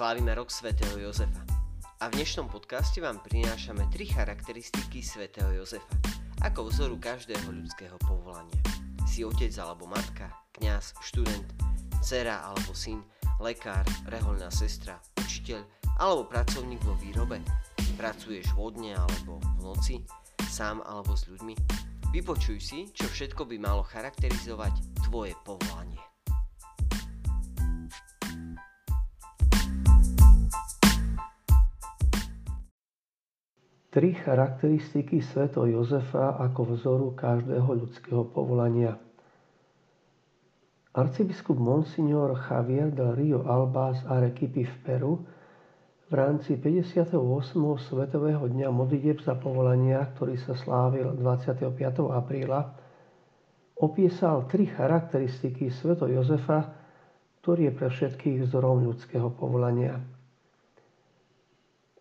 Slávime rok svätého Jozefa. A v dnešnom podcaste vám prinášame tri charakteristiky svätého Jozefa, ako vzoru každého ľudského povolania. Si otec alebo matka, kňaz, študent, dcera alebo syn, lekár, rehoľná sestra, učiteľ alebo pracovník vo výrobe. Pracuješ vodne alebo v noci, sám alebo s ľuďmi. Vypočuj si, čo všetko by malo charakterizovať tvoje povolanie. Tri charakteristiky sveto Jozefa ako vzoru každého ľudského povolania. Arcibiskup Monsignor Javier del Rio Alba z Arequipy v Peru v rámci 58. Svetového dňa modlitieb za povolania, ktorý sa slávil 25. apríla, opísal tri charakteristiky sveto Jozefa, ktorý je pre všetkých vzorom ľudského povolania.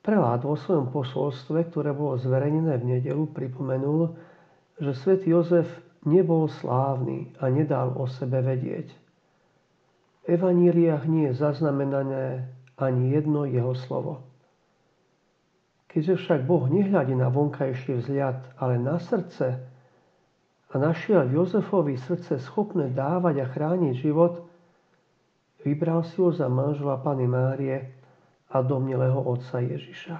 Prelát vo svojom posolstve, ktoré bolo zverejnené v nedelu, pripomenul, že svätý Jozef nebol slávny a nedal o sebe vedieť. V evaníliách nie je zaznamenané ani jedno jeho slovo. Keďže však Boh nehľadí na vonkajší vzhľad, ale na srdce a našiel v Jozefovi srdce schopné dávať a chrániť život, vybral si ho za manžela Pany Márie, a domnelého otca Ježiša.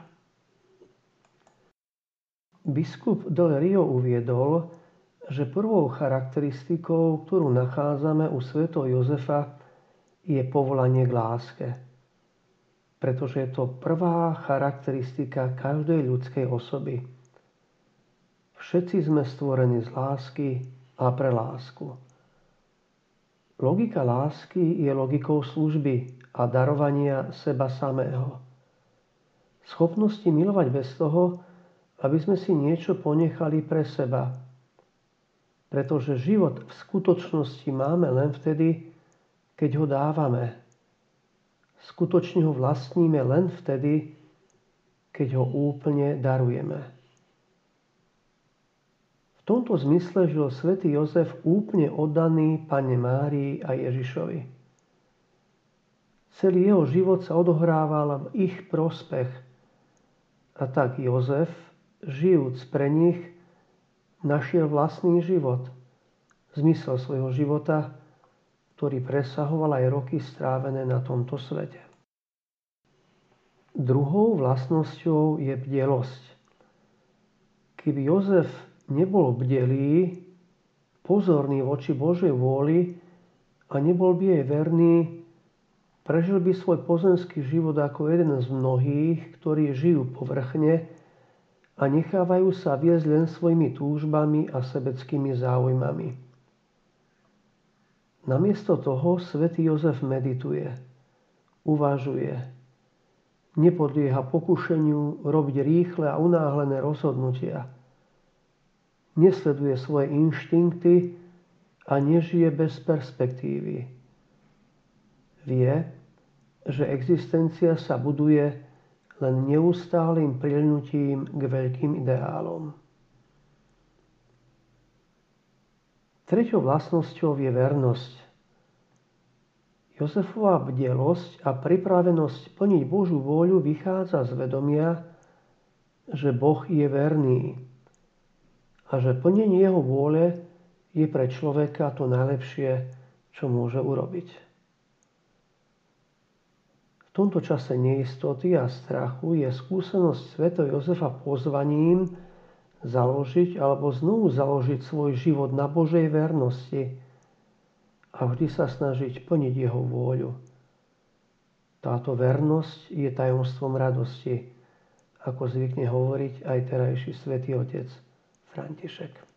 Biskup Del Rio uviedol, že prvou charakteristikou, ktorú nachádzame u svätého Jozefa, je povolanie k láske. Pretože je to prvá charakteristika každej ľudskej osoby. Všetci sme stvorení z lásky a pre lásku. Logika lásky je logikou služby a darovania seba samého. Schopnosti milovať bez toho, aby sme si niečo ponechali pre seba. Pretože život v skutočnosti máme len vtedy, keď ho dávame. Skutočne ho vlastníme len vtedy, keď ho úplne darujeme. Tomto zmysle žil svätý Jozef úplne oddaný Pane Márii a Ježišovi. Celý jeho život sa odohrával v ich prospech. A tak Jozef, žijúc pre nich, našiel vlastný život, zmysel svojho života, ktorý presahoval aj roky strávené na tomto svete. Druhou vlastnosťou je bdelosť. Keby Jozef nebol bdelý, pozorný voči Božej vôli a nebol by jej verný, Prežil by svoj pozemský život ako jeden z mnohých, ktorí žijú povrchne a nechávajú sa viesť len svojimi túžbami a sebeckými záujmami. Namiesto toho svätý Jozef medituje, uvažuje, nepodlieha pokušeniu robiť rýchle a unáhlené rozhodnutia, nesleduje svoje inštinkty a nežije bez perspektívy. Vie, že existencia sa buduje len neustálým prilnutím k veľkým ideálom. Treťou vlastnosťou je vernosť. Jozefová bdelosť a pripravenosť plniť Božú vôľu vychádza z vedomia, že Boh je verný a že plnenie jeho vôle je pre človeka to najlepšie, čo môže urobiť tomto čase neistoty a strachu je skúsenosť Sveto Jozefa pozvaním založiť alebo znovu založiť svoj život na Božej vernosti a vždy sa snažiť plniť jeho vôľu. Táto vernosť je tajomstvom radosti, ako zvykne hovoriť aj terajší svätý otec Franciszek.